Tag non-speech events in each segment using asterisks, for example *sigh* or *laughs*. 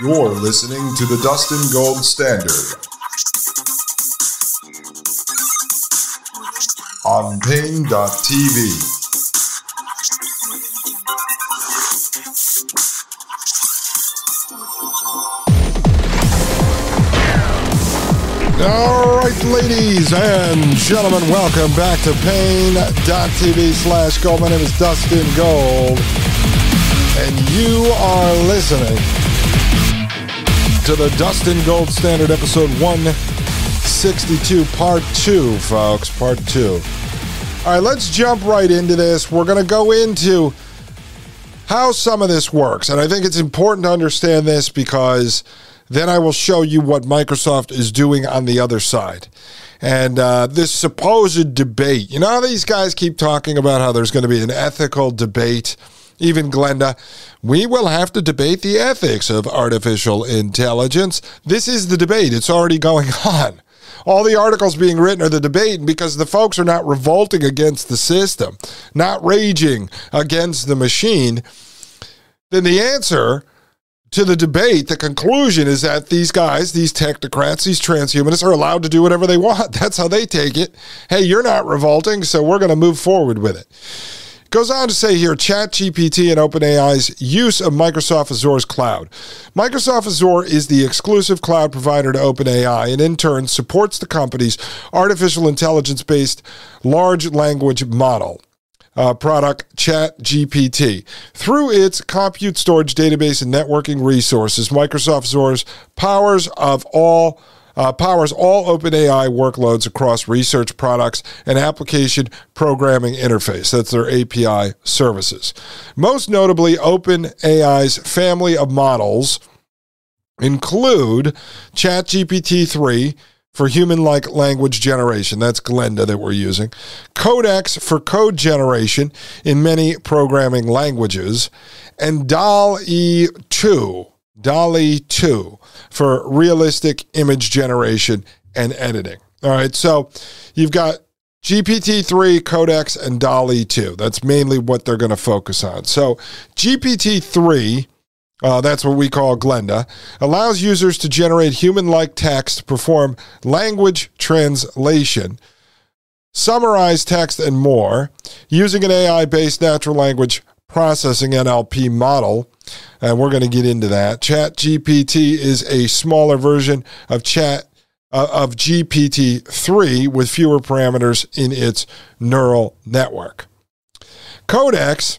You're listening to the Dustin Gold Standard on Paine.tv. All right, ladies and gentlemen, welcome back to Paine.tv slash gold. My name is Dustin Gold, and you are listening to the Dustin Gold Standard episode 162, part two, folks, part two. All right, let's jump right into this. We're going to go into how some of this works, and I think it's important to understand this because then I will show you what Microsoft is doing on the other side. And uh, this supposed debate, you know how these guys keep talking about how there's going to be an ethical debate? Even Glenda, we will have to debate the ethics of artificial intelligence. This is the debate, it's already going *laughs* on. All the articles being written are the debate because the folks are not revolting against the system, not raging against the machine. Then the answer to the debate, the conclusion is that these guys, these technocrats, these transhumanists are allowed to do whatever they want. *laughs* That's how they take it. Hey, you're not revolting, so we're going to move forward with it. Goes on to say here ChatGPT and OpenAI's use of Microsoft Azure's cloud. Microsoft Azure is the exclusive cloud provider to OpenAI and in turn supports the company's artificial intelligence based large language model uh, product ChatGPT. Through its compute storage database and networking resources, Microsoft Azure powers of all uh, powers all OpenAI workloads across research products and application programming interface. That's their API services. Most notably, OpenAI's family of models include ChatGPT 3, for human like language generation. That's Glenda that we're using. Codex for code generation in many programming languages. And DALL-E 2, DALL-E 2 for realistic image generation and editing. All right, so you've got GPT-3, Codex, and DALL-E 2. That's mainly what they're going to focus on. So GPT-3 uh, that's what we call Glenda, allows users to generate human like text, perform language translation, summarize text, and more using an AI based natural language processing NLP model. And we're going to get into that. Chat GPT is a smaller version of Chat uh, of GPT 3 with fewer parameters in its neural network. Codex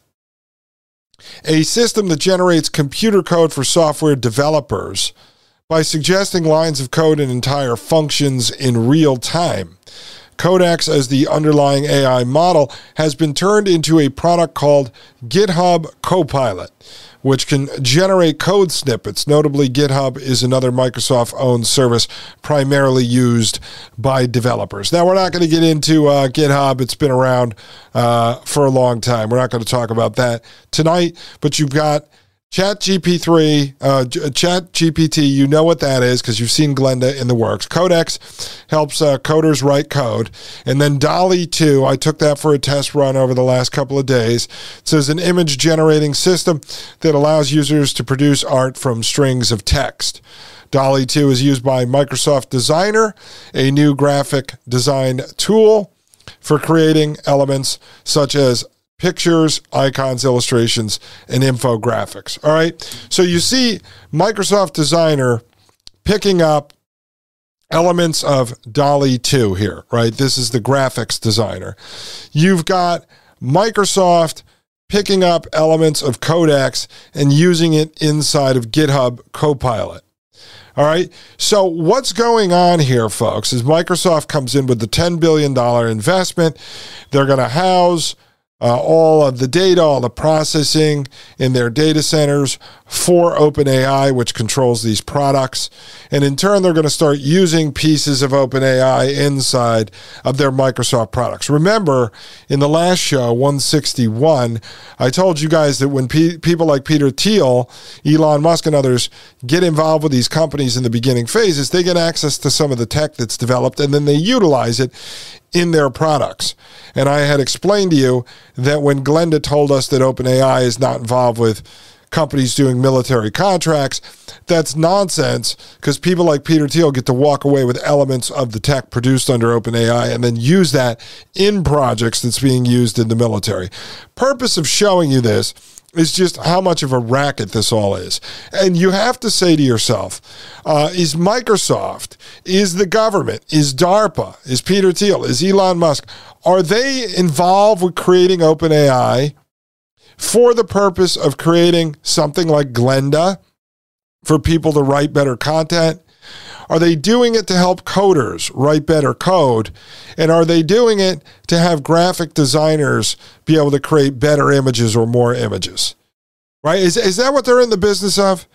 a system that generates computer code for software developers by suggesting lines of code and entire functions in real time. Codex, as the underlying AI model, has been turned into a product called GitHub Copilot which can generate code snippets. Notably, GitHub is another Microsoft owned service primarily used by developers. Now, we're not going to get into uh, GitHub, it's been around uh, for a long time. We're not going to talk about that tonight, but you've got Chat GP3, uh, uh Chat GPT, you know what that is because you've seen Glenda in the works. Codex helps uh, coders write code. And then DALL-E 2, I took that for a test run over the last couple of days. So it's an image generating system that allows users to produce art from strings of text. DALL-E 2 is used by Microsoft Designer, a new graphic design tool for creating elements such as pictures, icons, illustrations, and infographics. All right. So you see Microsoft Designer picking up elements of DALL-E 2 here, right? This is the graphics designer. You've got Microsoft picking up elements of Codex and using it inside of GitHub Copilot. All right. So, what's going on here, folks, is Microsoft comes in with the $10 billion investment. They're going to house uh, all of the data, all the processing in their data centers for OpenAI, which controls these products. And in turn, they're going to start using pieces of OpenAI inside of their Microsoft products. Remember, in the last show, 161, I told you guys that when pe- people like Peter Thiel, Elon Musk, and others get involved with these companies in the beginning phases, they get access to some of the tech that's developed and then they utilize it in their products. And I had explained to you that when Glenda told us that OpenAI is not involved with companies doing military contracts, that's nonsense because people like Peter Thiel get to walk away with elements of the tech produced under OpenAI and then use that in projects that's being used in the military. Purpose of showing you this is just how much of a racket this all is. And you have to say to yourself, uh, is Microsoft, is the government, is DARPA, is Peter Thiel, is Elon Musk, are they involved with creating OpenAI for the purpose of creating something like Glenda for people to write better content? Are they doing it to help coders write better code? And are they doing it to have graphic designers be able to create better images or more images? Right? Is, is that what they're in the business of?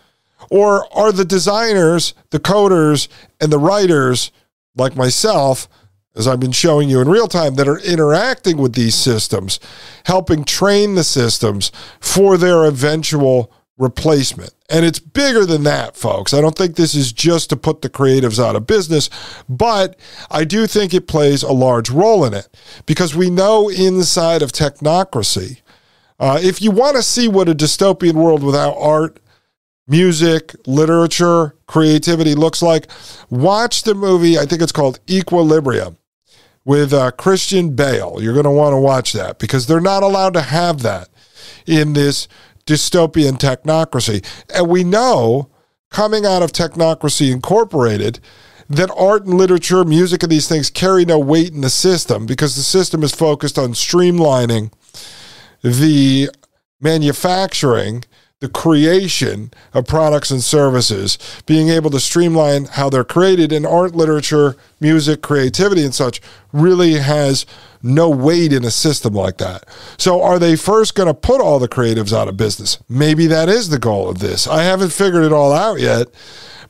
Or are the designers, the coders, and the writers, like myself, as I've been showing you in real time, that are interacting with these systems, helping train the systems for their eventual replacement. And it's bigger than that, folks. I don't think this is just to put the creatives out of business, but I do think it plays a large role in it because we know inside of technocracy, uh, if you want to see what a dystopian world without art, music, literature, creativity looks like, watch the movie, I think it's called Equilibrium with uh, Christian Bale. You're going to want to watch that because they're not allowed to have that in this dystopian technocracy. And we know coming out of Technocracy Incorporated that art and literature, music, and these things carry no weight in the system because the system is focused on streamlining the manufacturing the creation of products and services, being able to streamline how they're created in art, literature, music, creativity, and such really has no weight in a system like that. So, are they first going to put all the creatives out of business? Maybe that is the goal of this. I haven't figured it all out yet,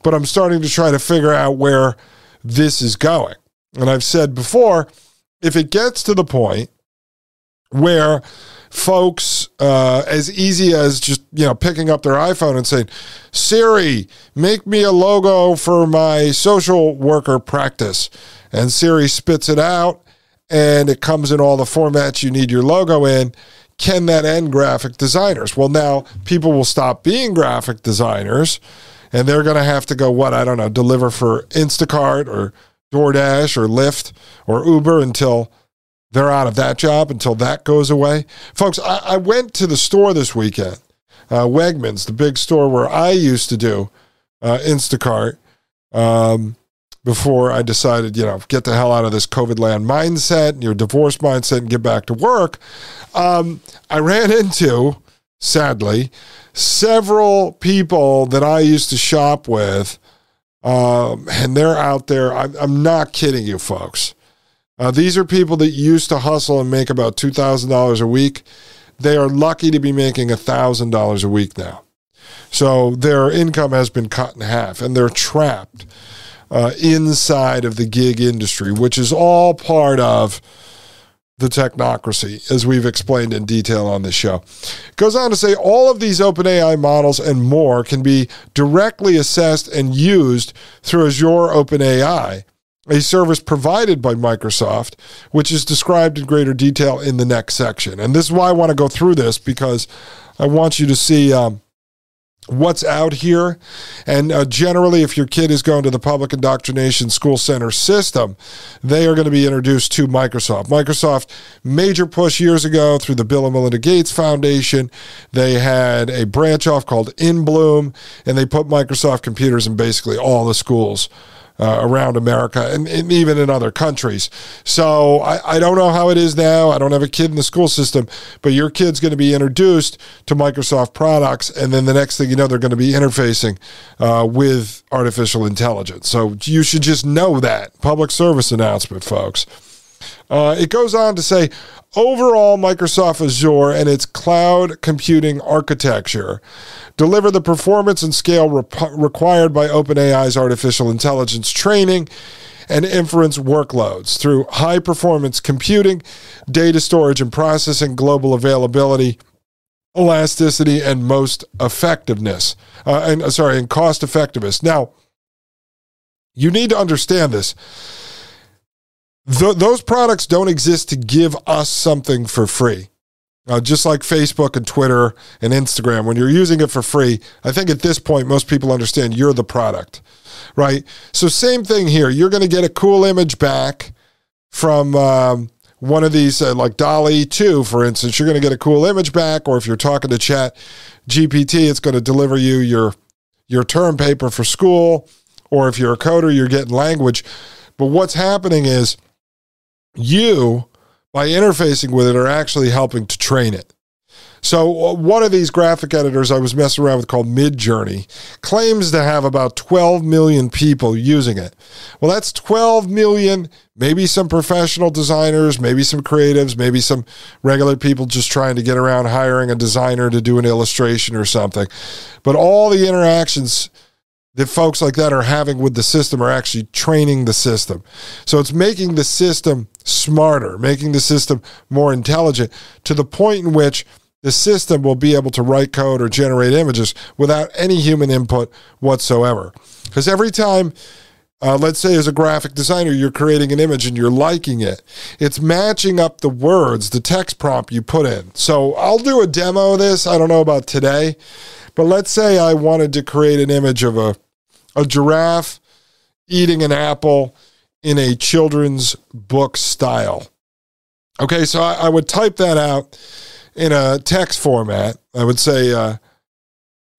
but I'm starting to try to figure out where this is going. And I've said before if it gets to the point where folks uh, as easy as just you know picking up their iphone and saying siri make me a logo for my social worker practice. And siri spits it out and it comes in all the formats you need your logo in. Can that end graphic designers? Well now people will stop being graphic designers and they're going to have to go what i don't know deliver for instacart or doordash or lyft or uber until they're out of that job until that goes away. Folks, I, I went to the store this weekend, uh, Wegmans, the big store where I used to do uh, Instacart um, before I decided, you know, get the hell out of this COVID land mindset, and your divorce mindset, and get back to work. Um, I ran *laughs* into, sadly, several people that I used to shop with. Um, and they're out there. I'm, I'm not kidding you, folks. Uh, these are people that used to hustle and make about $2,000 a week. They are lucky to be making $1,000 a week now. So their income has been cut in half and they're trapped uh, inside of the gig industry, which is all part of the technocracy, as we've explained in detail on this show. It goes on to say all of these OpenAI models and more can be directly assessed and used through Azure OpenAI a service provided by Microsoft, which is described in greater detail in the next section. And this is why I want to go through this because I want you to see um, what's out here. And uh, generally, if your kid is going to the public indoctrination school center system, they are going to be introduced to Microsoft. Microsoft, major push years ago through the Bill and Melinda Gates Foundation. They had a branch off called InBloom, and they put Microsoft computers in basically all the schools uh, around America and, and, even in other countries. So I, I don't know how it is now. I don't have a kid in the school system, but your kid's going to be introduced to Microsoft products. And then the next thing you know, they're going to be interfacing uh, with artificial intelligence. So you should just know that. Public service announcement, folks. Uh, it goes on to say overall, Microsoft Azure and its cloud computing architecture deliver the performance and scale required by OpenAI's artificial intelligence training and inference workloads through high performance computing, data storage and processing, global availability, elasticity, and most effectiveness. Uh, and uh, sorry, and cost effectiveness. Now, you need to understand this. Th- those products don't exist to give us something for free. Uh, just like Facebook and Twitter and Instagram, when you're using it for free, I think at this point, most people understand you're the product, right? So, same thing here. You're going to get a cool image back from um, one of these, uh, like DALL-E 2, for instance. You're going to get a cool image back, or if you're talking to Chat GPT, it's going to deliver you your your term paper for school, or if you're a coder, you're getting language. But what's happening is you, by interfacing with it, are actually helping to train it. So, uh, one of these graphic editors I was messing around with called Midjourney claims to have about 12 million people using it. Well, that's 12 million, maybe some professional designers, maybe some creatives, maybe some regular people just trying to get around hiring a designer to do an illustration or something. But all the interactions that folks like that are having with the system are actually training the system. So it's making the system smarter, making the system more intelligent to the point in which the system will be able to write code or generate images without any human input whatsoever. Because every time, uh, let's say as a graphic designer, you're creating an image and you're liking it, it's matching up the words, the text prompt you put in. So I'll do a demo of this. I don't know about today, but let's say I wanted to create an image of a a giraffe eating an apple in a children's book style. Okay, so I, I would type that out in a text format. I would say uh,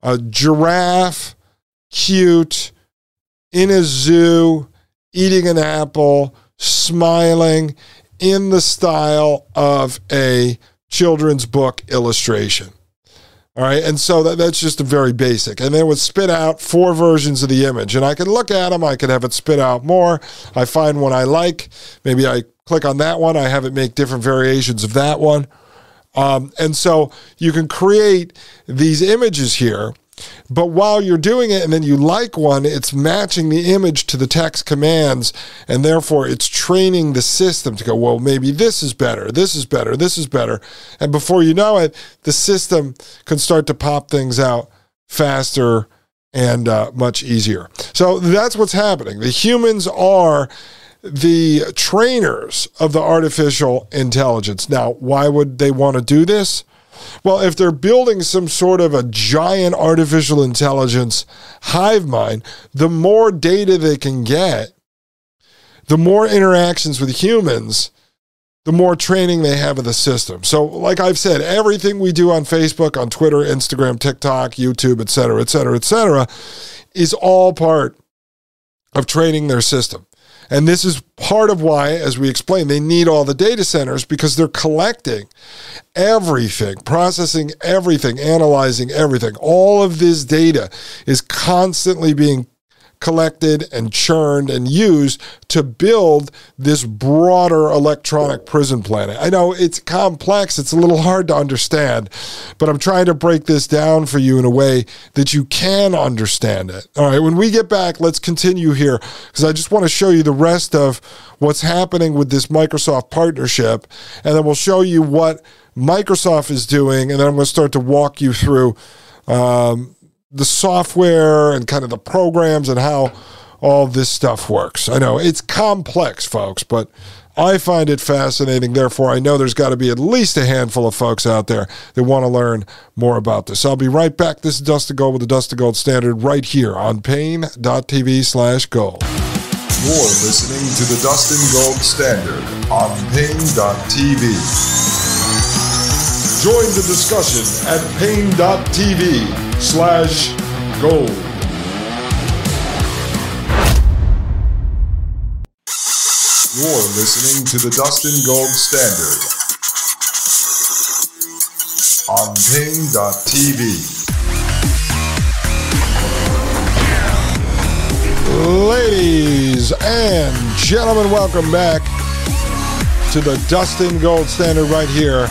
a giraffe, cute, in a zoo, eating an apple, smiling in the style of a children's book illustration. All right. And so that, that's just a very basic. And then it would spit out four versions of the image. And I can look at them. I can have it spit out more. I find one I like. Maybe I click on that one. I have it make different variations of that one. Um, and so you can create these images here but while you're doing it and then you like one, it's matching the image to the text commands, and therefore it's training the system to go, well, maybe this is better, this is better, this is better. And before you know it, the system can start to pop things out faster and uh, much easier. So that's what's happening. The humans are the trainers of the artificial intelligence. Now, why would they want to do this? Well, if they're building some sort of a giant artificial intelligence hive mind, the more data they can get, the more interactions with humans, the more training they have of the system. So, like I've said, everything we do on Facebook, on Twitter, Instagram, TikTok, YouTube, et cetera, et cetera, et cetera, is all part of training their system. And this is part of why, as we explained, they need all the data centers because they're collecting everything, processing everything, analyzing everything. All of this data is constantly being collected and churned and used to build this broader electronic prison planet. I know it's complex, it's a little hard to understand, but I'm trying to break this down for you in a way that you can understand it. All right, when we get back, let's continue here because I just want to show you the rest of what's happening with this Microsoft partnership, and then we'll show you what Microsoft is doing, and then I'm going to start to walk you through um, the software and kind of the programs and how all this stuff works. I know it's complex, folks, but I find it fascinating. Therefore, I know there's got to be at least a handful of folks out there that want to learn more about this. I'll be right back. This is Dustin Gold with the Dustin Gold Standard right here on Paine.tv slash gold. You're listening to the Dustin Gold Standard on Paine.tv. Join the discussion at Paine.tv slash gold. You're listening to the Dustin Gold Standard on Paine.tv. Ladies and gentlemen, welcome back to the Dustin Gold Standard right here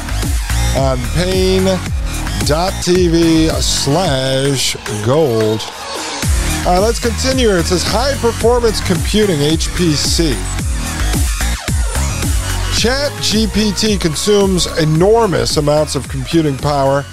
on Paine.tv slash gold. All right, let's continue. It says high performance computing, HPC. Chat GPT consumes enormous amounts of computing power,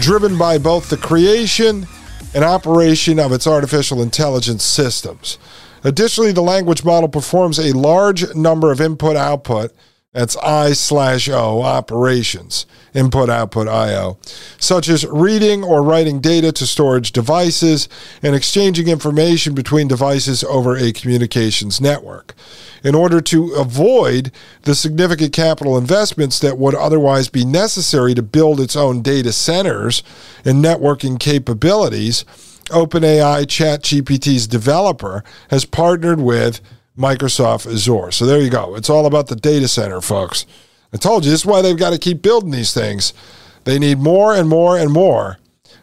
driven by both the creation and operation of its artificial intelligence systems. Additionally, the language model performs a large number of input output that's I slash O operations, input output IO, such as reading or writing data to storage devices and exchanging information between devices over a communications network. In order to avoid the significant capital investments that would otherwise be necessary to build its own data centers and networking capabilities, OpenAI ChatGPT's developer has partnered with Microsoft Azure. So there you go. It's all about the data center, folks. I told you this is why they've got to keep building these things. They need more and more and more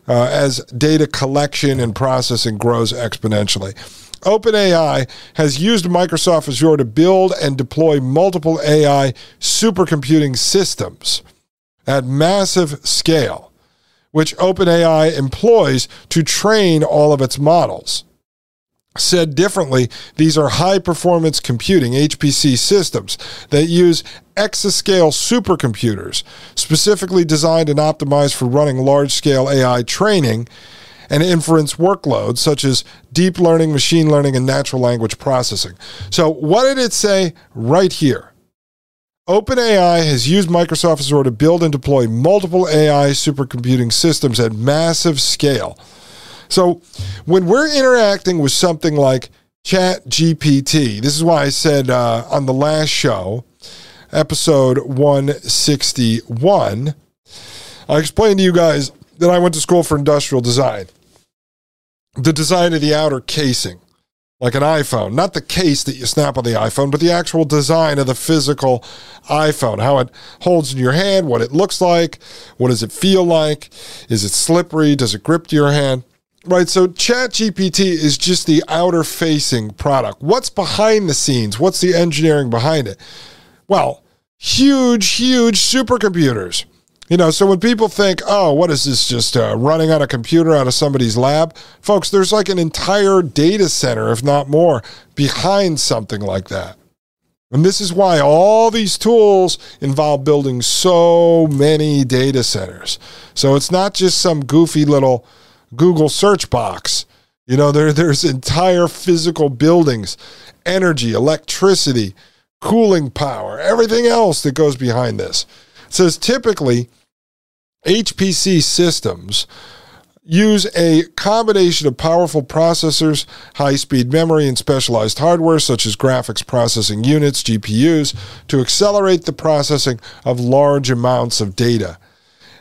uh, as data collection and processing grows exponentially. OpenAI has used Microsoft Azure to build and deploy multiple AI supercomputing systems at massive scale, which OpenAI employs to train all of its models. Said differently, these are high performance computing HPC systems that use exascale supercomputers, specifically designed and optimized for running large scale AI training and inference workloads such as deep learning, machine learning, and natural language processing. So, what did it say right here? OpenAI has used Microsoft Azure to build and deploy multiple AI supercomputing systems at massive scale so when we're interacting with something like Chat GPT, this is why I said uh, on the last show, episode 161, I explained to you guys that I went to school for industrial design. The design of the outer casing, like an iPhone, not the case that you snap on the iPhone, but the actual design of the physical iPhone, how it holds in your hand, what it looks like, what does it feel like, is it slippery, does it grip to your hand? Right, so ChatGPT is just the outer facing product. What's behind the scenes? What's the engineering behind it? Well, huge, huge supercomputers. You know, so when people think, oh, what is this just uh, running on a computer out of somebody's lab? Folks, there's like an entire data center, if not more, behind something like that. And this is why all these tools involve building so many data centers. So it's not just some goofy little Google search box. You know, there, there's entire physical buildings, energy, electricity, cooling power, everything else that goes behind this. It says typically HPC systems use a combination of powerful processors, high speed memory, and specialized hardware such as graphics processing units, GPUs, to accelerate the processing of large amounts of data.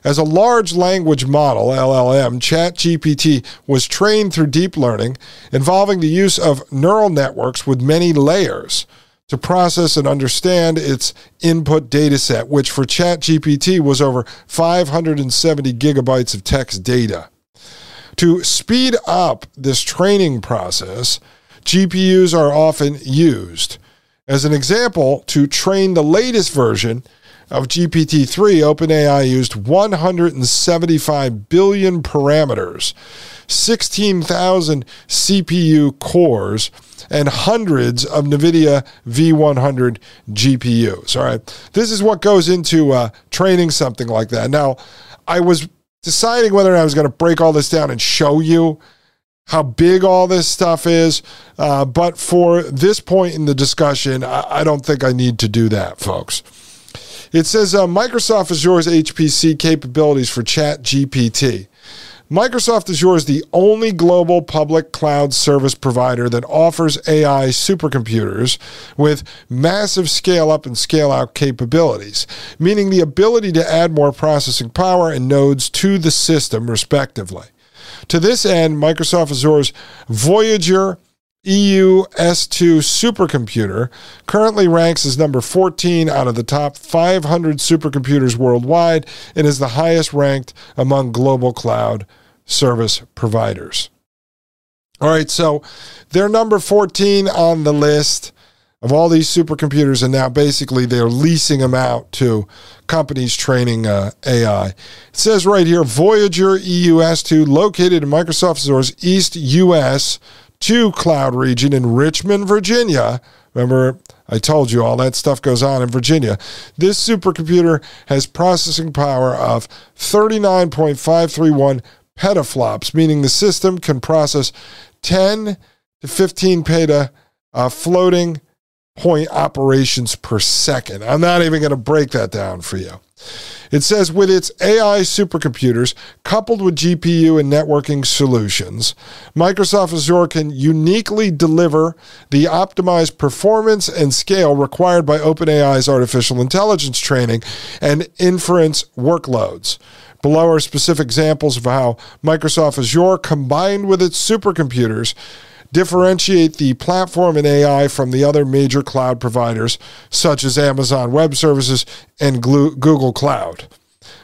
As a large language model, LLM, ChatGPT was trained through deep learning, involving the use of neural networks with many layers to process and understand its input data set, which for ChatGPT was over 570 gigabytes of text data. To speed up this training process, GPUs are often used. As an example, to train the latest version, of GPT 3, OpenAI used 175 billion parameters, 16,000 CPU cores, and hundreds of NVIDIA V100 GPUs. All right. This is what goes into uh, training something like that. Now, I was deciding whether I was going to break all this down and show you how big all this stuff is. Uh, but for this point in the discussion, I, I don't think I need to do that, folks. It says uh, Microsoft Azure's HPC capabilities for Chat GPT. Microsoft Azure is the only global public cloud service provider that offers AI supercomputers with massive scale up and scale out capabilities, meaning the ability to add more processing power and nodes to the system, respectively. To this end, Microsoft Azure's Voyager EU S2 supercomputer currently ranks as number 14 out of the top 500 supercomputers worldwide and is the highest ranked among global cloud service providers. All right, so they're number 14 on the list. of all these supercomputers, and now basically they're leasing them out to companies training uh, AI. It says right here Voyager EUS2, located in Microsoft Azure's East US 2 cloud region in Richmond, Virginia. Remember, I told you all that stuff goes on in Virginia. This supercomputer has processing power of 39.531 petaflops, meaning the system can process 10 to 15 peta uh, floating point operations per second. I'm not even going to break that down for you. It says with its AI supercomputers coupled with GPU and networking solutions, Microsoft Azure can uniquely deliver the optimized performance and scale required by OpenAI's artificial intelligence training and inference workloads. Below are specific examples of how Microsoft Azure combined with its supercomputers differentiate the platform and AI from the other major cloud providers, such as Amazon Web Services and Google Cloud.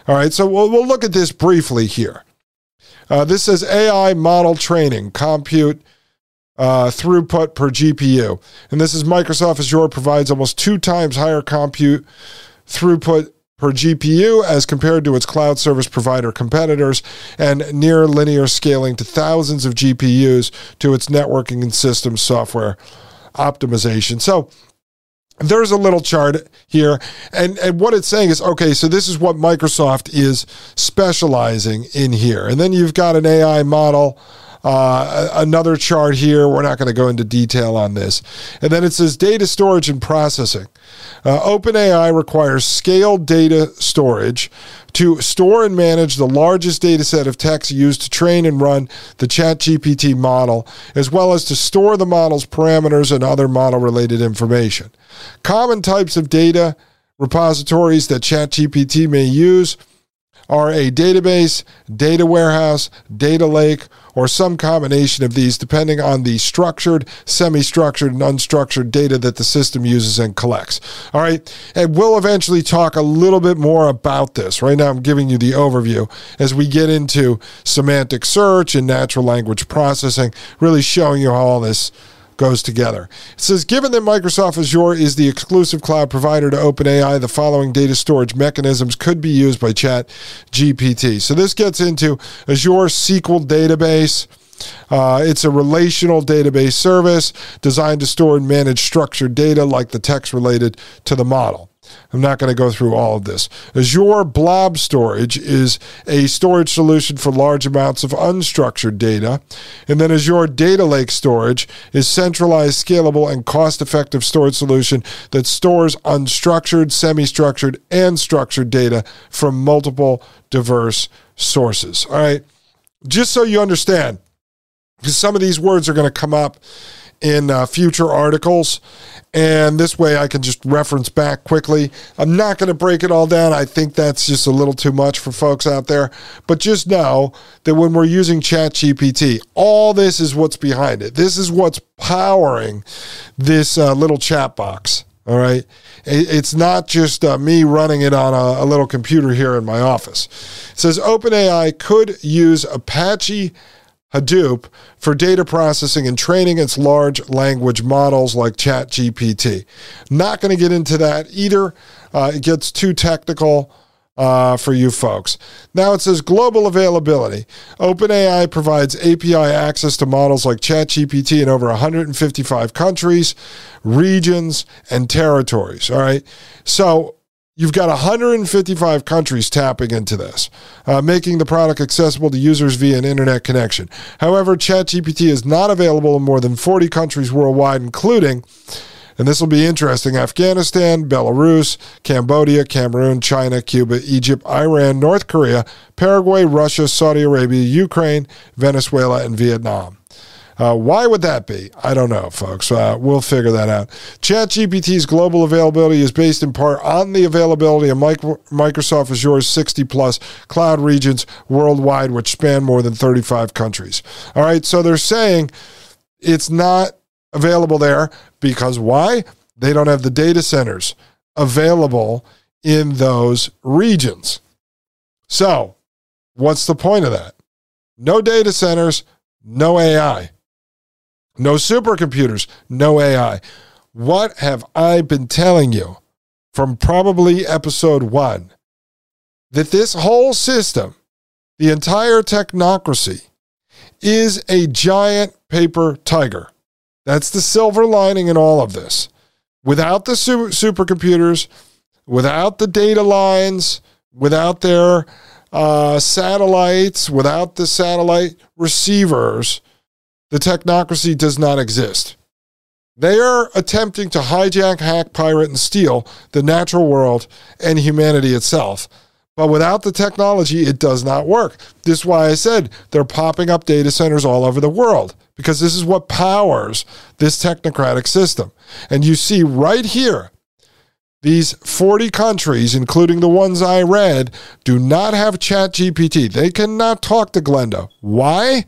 All right, so we'll, we'll look at this briefly here. Uh, this says AI model training, compute uh, throughput per GPU. And this is Microsoft Azure provides almost two times higher compute throughput per GPU as compared to its cloud service provider competitors, and near linear scaling to thousands of GPUs to its networking and system software optimization. So, there's a little chart here and, and what it's saying is okay so this is what microsoft is specializing in here and then you've got an ai model uh, another chart here. We're not going to go into detail on this. And then it says data storage and processing. Uh, OpenAI requires scaled data storage to store and manage the largest data set of text used to train and run the ChatGPT model, as well as to store the model's parameters and other model related information. Common types of data repositories that ChatGPT may use are a database, data warehouse, data lake, or some combination of these, depending on the structured, semi structured, and unstructured data that the system uses and collects. All right. And we'll eventually talk a little bit more about this. Right now, I'm giving you the overview as we get into semantic search and natural language processing, really showing you how all this goes together. It says, given that Microsoft Azure is the exclusive cloud provider to OpenAI, the following data storage mechanisms could be used by Chat GPT. So this gets into Azure SQL database. Uh, it's a relational database service designed to store and manage structured data like the text related to the model. I'm not going to go through all of this. Azure Blob Storage is a storage solution for large amounts of unstructured data. And then Azure Data Lake Storage is centralized, scalable, and cost-effective storage solution that stores unstructured, semi-structured, and structured data from multiple diverse sources. All right. Just so you understand, because some of these words are going to come up in uh, future articles. And this way I can just reference back quickly. I'm not going to break it all down. I think that's just a little too much for folks out there. But just know that when we're using ChatGPT, all this is what's behind it. This is what's powering this uh, little chat box. All right. It's not just uh, me running it on a, a little computer here in my office. It says OpenAI could use Apache Hadoop for data processing and training its large language models like ChatGPT. Not going to get into that either. Uh, it gets too technical uh, for you folks. Now it says global availability. OpenAI provides API access to models like ChatGPT in over 155 countries, regions, and territories. All right. So You've got 155 countries tapping into this, uh, making the product accessible to users via an internet connection. However, ChatGPT is not available in more than 40 countries worldwide, including, and this will be interesting, Afghanistan, Belarus, Cambodia, Cameroon, China, Cuba, Egypt, Iran, North Korea, Paraguay, Russia, Saudi Arabia, Ukraine, Venezuela, and Vietnam. Uh, why would that be? I don't know, folks. Uh, we'll figure that out. ChatGPT's global availability is based in part on the availability of Microsoft Azure's 60 plus cloud regions worldwide, which span more than 35 countries. All right, so they're saying it's not available there because why? They don't have the data centers available in those regions. So, what's the point of that? No data centers, no AI. No supercomputers, no AI. what have I been telling you from probably episode one? That this whole system, the entire technocracy, is a giant paper tiger. That's the silver lining in all of this. Without the super, supercomputers, without the data lines, without their uh, satellites, without the satellite receivers, the technocracy does not exist. They are attempting to hijack, hack, pirate, and steal the natural world and humanity itself. But without the technology, it does not work. This is why I said they're popping up data centers all over the world because this is what powers this technocratic system. And you see right here, these 40 countries, including the ones I read, do not have ChatGPT. They cannot talk to Glenda. Why?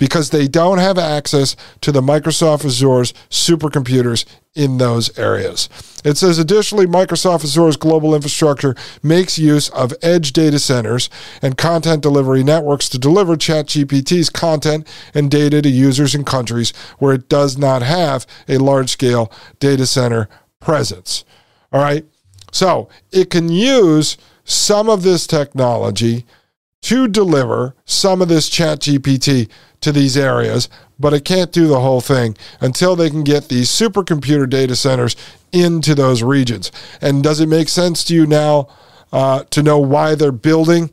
Because they don't have access to the Microsoft Azure's supercomputers in those areas. It says additionally, Microsoft Azure's global infrastructure makes use of edge data centers and content delivery networks to deliver ChatGPT's content and data to users in countries where it does not have a large scale data center presence. All right. So it can use some of this technology to deliver some of this ChatGPT to these areas, but it can't do the whole thing until they can get these supercomputer data centers into those regions. And does it make sense to you now uh, to know why they're building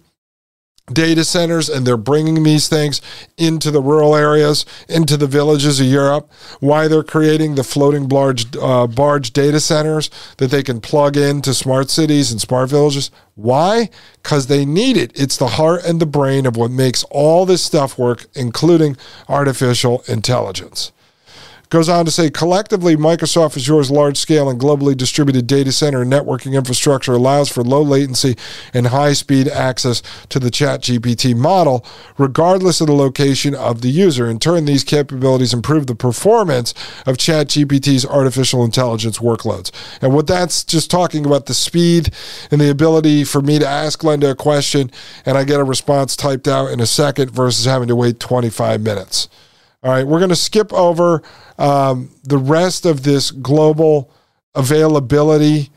data centers and they're bringing these things into the rural areas, into the villages of Europe, why they're creating the floating barge, uh, barge data centers that they can plug into smart cities and smart villages. Why? Because they need it. It's the heart and the brain of what makes all this stuff work, including artificial intelligence. Goes on to say collectively, Microsoft Azure's large scale and globally distributed data center and networking infrastructure allows for low latency and high speed access to the ChatGPT model, regardless of the location of the user. In turn, these capabilities improve the performance of ChatGPT's artificial intelligence workloads. And what that's just talking about the speed and the ability for me to ask Glenda a question and I get a response typed out in a second versus having to wait 25 minutes. All right, we're going to skip over um, the rest of this global availability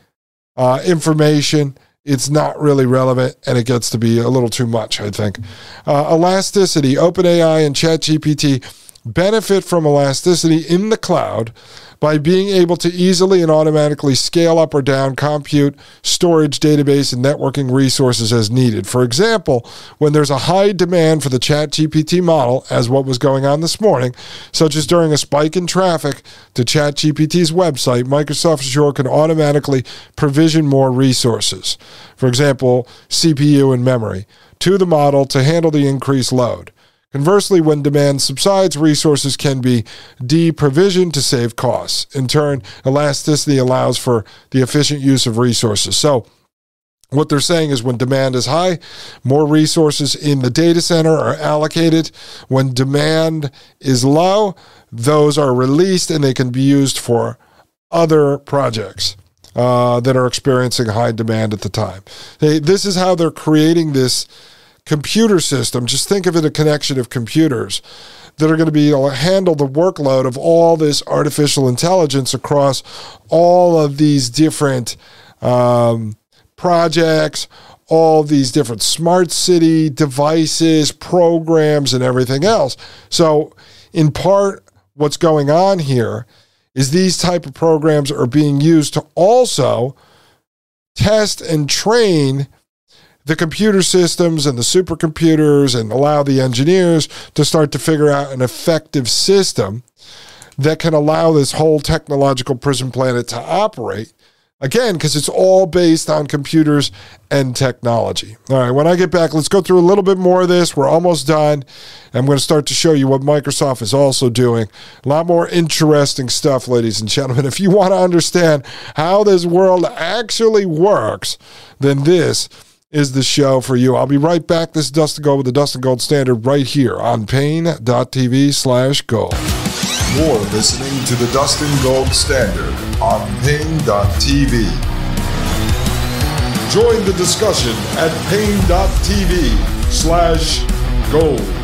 uh, information. It's not really relevant and it gets to be a little too much, I think. Uh, elasticity, OpenAI, and ChatGPT benefit from elasticity in the cloud by being able to easily and automatically scale up or down compute, storage, database, and networking resources as needed. For example, when there's a high demand for the ChatGPT model, as what was going on this morning, such as during a spike in traffic to ChatGPT's website, Microsoft Azure can automatically provision more resources. For example, CPU and memory to the model to handle the increased load. Conversely, when demand subsides, resources can be de-provisioned to save costs. In turn, elasticity allows for the efficient use of resources. So, what they're saying is when demand is high, more resources in the data center are allocated. When demand is low, those are released and they can be used for other projects. Uh, that are experiencing high demand at the time. They, this is how they're creating this computer system, just think of it a connection of computers that are going to be able to handle the workload of all this artificial intelligence across all of these different um, projects, all these different smart city devices, programs, and everything else. So, in part, what's going on here is these type of programs are being used to also test and train the computer systems and the supercomputers and allow the engineers to start to figure out an effective system that can allow this whole technological prison planet to operate. Again, because it's all based on computers and technology. All right, when I get back, let's go through a little bit more of this. We're almost done. I'm going to start to show you what Microsoft is also doing. A lot more interesting stuff, ladies and gentlemen. *laughs* If you want to understand how this world actually works, then this is the show for you. I'll be right back. This is Dustin Gold with the Dustin Gold Standard right here on Paine.tv slash gold. You're listening to the Dustin Gold Standard on Paine.tv. Join the discussion at Paine.tv slash gold.